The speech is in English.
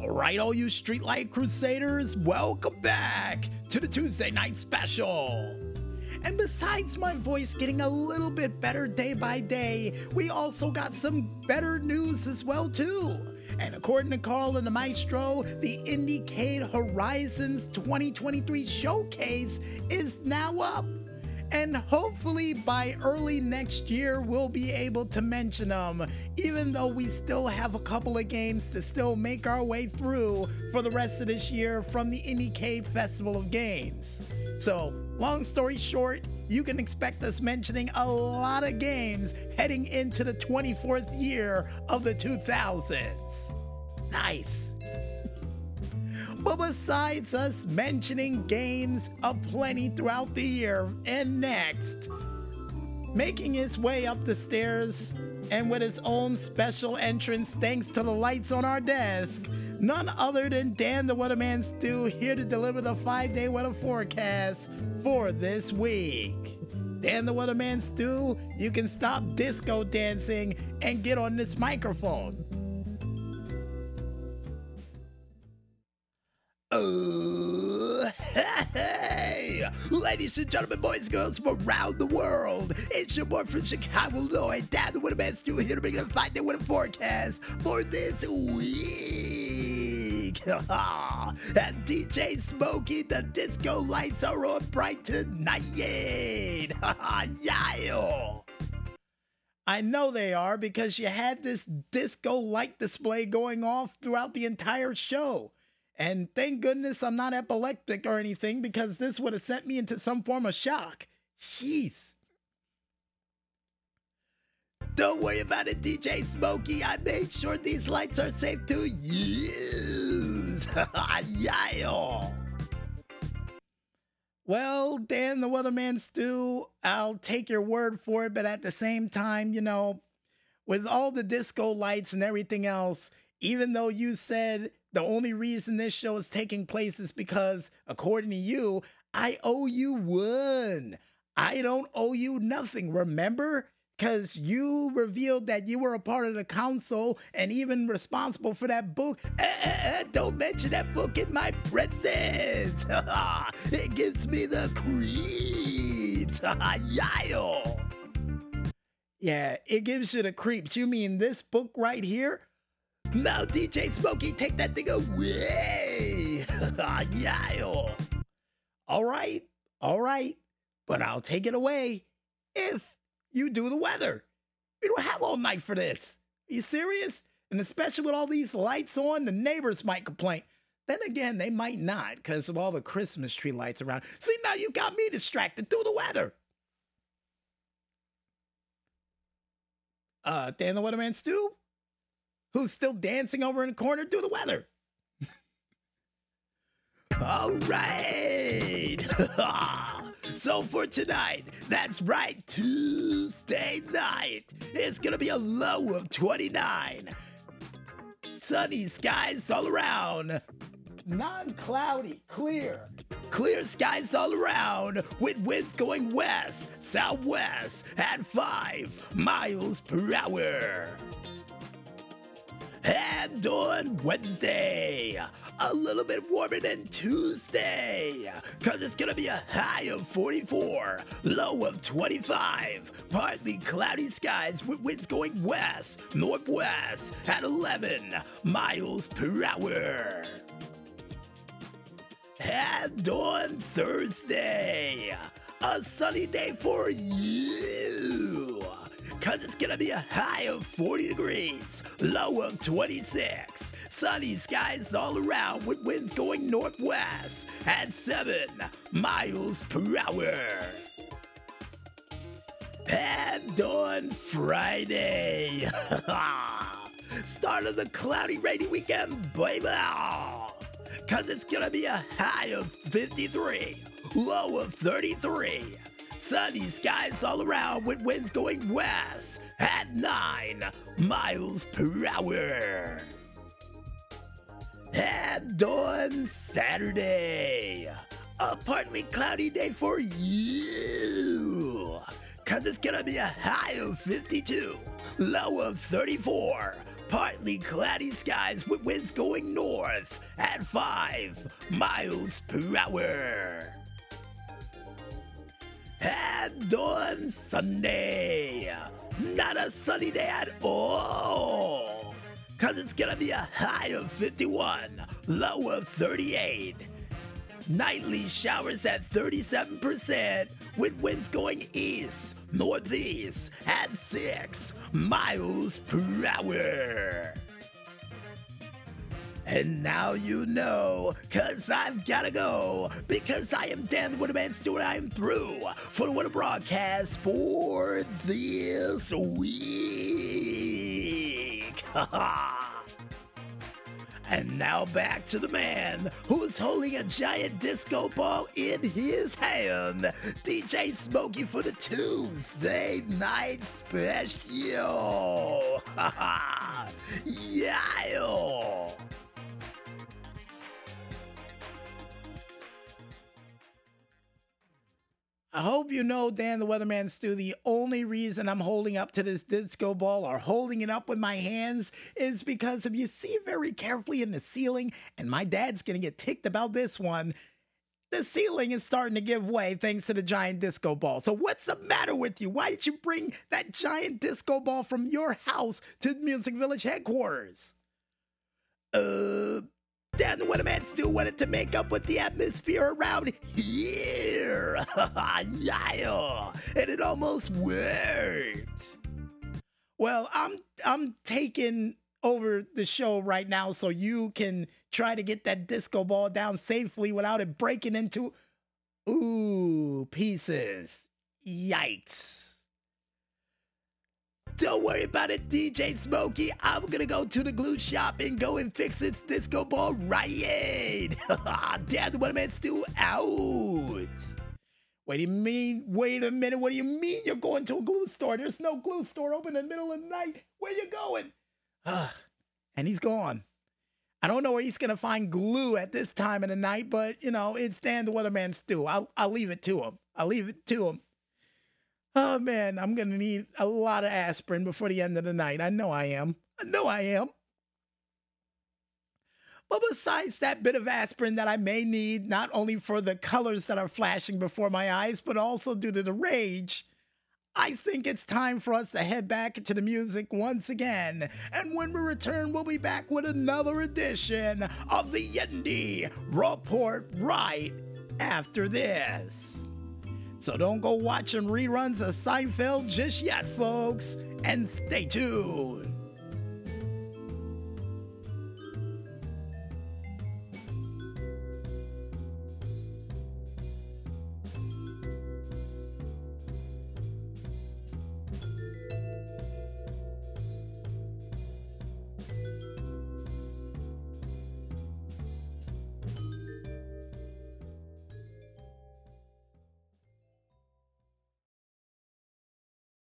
All right, all you Streetlight Crusaders, welcome back to the Tuesday Night Special. And besides my voice getting a little bit better day by day, we also got some better news as well too. And according to Carl and the Maestro, the IndieCade Horizons 2023 showcase is now up and hopefully by early next year we'll be able to mention them even though we still have a couple of games to still make our way through for the rest of this year from the IndieCade Festival of Games. So, long story short, you can expect us mentioning a lot of games heading into the 24th year of the 2000s. Nice. But besides us mentioning games aplenty throughout the year and next, making his way up the stairs and with his own special entrance thanks to the lights on our desk, none other than Dan the Weatherman Stew here to deliver the five day weather forecast for this week. Dan the Weatherman Stew, you can stop disco dancing and get on this microphone. Hey! Ladies and gentlemen, boys and girls from around the world, it's your boy from Chicago, Illinois, Dan the Weatherman Stew here to bring you the five-day weather forecast for this week. and DJ Smokey, the disco lights are on bright tonight. yeah! I know they are because you had this disco light display going off throughout the entire show. And thank goodness I'm not epileptic or anything because this would have sent me into some form of shock. Jeez. Don't worry about it, DJ Smokey. I made sure these lights are safe to use. yeah. Well, Dan the Weatherman Stew, I'll take your word for it, but at the same time, you know, with all the disco lights and everything else, even though you said the only reason this show is taking place is because, according to you, I owe you one. I don't owe you nothing, remember? Because you revealed that you were a part of the council and even responsible for that book. Uh, uh, don't mention that book in my presence. it gives me the creeps. Yeah, it gives you the creeps. You mean this book right here? Now, DJ Smokey, take that thing away. yeah. All right. All right. But I'll take it away if you do the weather. We don't have all night for this. Are you serious? And especially with all these lights on, the neighbors might complain. Then again, they might not because of all the Christmas tree lights around. See, now you got me distracted. Do the weather. Uh, Dan the Weatherman Stew? Who's still dancing over in the corner, do the weather. All right. so for tonight, that's right, Tuesday night, it's going to be a low of 29. Sunny skies all around. Non cloudy, clear. Clear skies all around with winds going west, southwest at 5 miles per hour. And on Wednesday, a little bit warmer than Tuesday, because it's going to be a high of 44, low of 25, partly cloudy skies with winds going west, northwest at 11 miles per hour. And on Thursday, a sunny day for you Cause it's gonna be a high of 40 degrees, low of 26. Sunny skies all around with winds going northwest at 7 miles per hour. And on Friday, start of the cloudy, rainy weekend, baby. Cause it's gonna be a high of 53, low of 33 sunny skies all around with winds going west at 9 miles per hour. And on Saturday, a partly cloudy day for you. Cause it's gonna be a high of 52, low of 34, partly cloudy skies with winds going north at 5 miles per hour. And on Sunday, not a sunny day at all. Cause it's gonna be a high of 51, low of 38. Nightly showers at 37%, with winds going east, northeast at 6 miles per hour. And now you know, cause I've gotta go, because I am Dan Weatherman Stewart, I am through for the Weather Broadcast for this week. and now back to the man who's holding a giant disco ball in his hand, DJ Smokey for the Tuesday night special. yeah. I hope you know, Dan the Weatherman Stu, the only reason I'm holding up to this disco ball or holding it up with my hands is because if you see very carefully in the ceiling, and my dad's gonna get ticked about this one, the ceiling is starting to give way thanks to the giant disco ball. So what's the matter with you? Why did you bring that giant disco ball from your house to Music Village headquarters? Uh, Dan a man still wanted to make up with the atmosphere around here. yeah, and it almost worked. Well, I'm I'm taking over the show right now so you can try to get that disco ball down safely without it breaking into ooh pieces. Yikes. Don't worry about it, DJ Smokey. I'm gonna go to the glue shop and go and fix its disco ball right. Dad, am I still out? What do you mean? Wait a minute. What do you mean you're going to a glue store? There's no glue store open in the middle of the night. Where you going? Uh, and he's gone. I don't know where he's gonna find glue at this time of the night, but you know, it's Dan the Weatherman Stew. I'll I'll leave it to him. I'll leave it to him. Oh man, I'm gonna need a lot of aspirin before the end of the night. I know I am. I know I am. But besides that bit of aspirin that I may need, not only for the colors that are flashing before my eyes, but also due to the rage, I think it's time for us to head back to the music once again. And when we return, we'll be back with another edition of the Yendi Report right after this. So don't go watching reruns of Seinfeld just yet, folks, and stay tuned.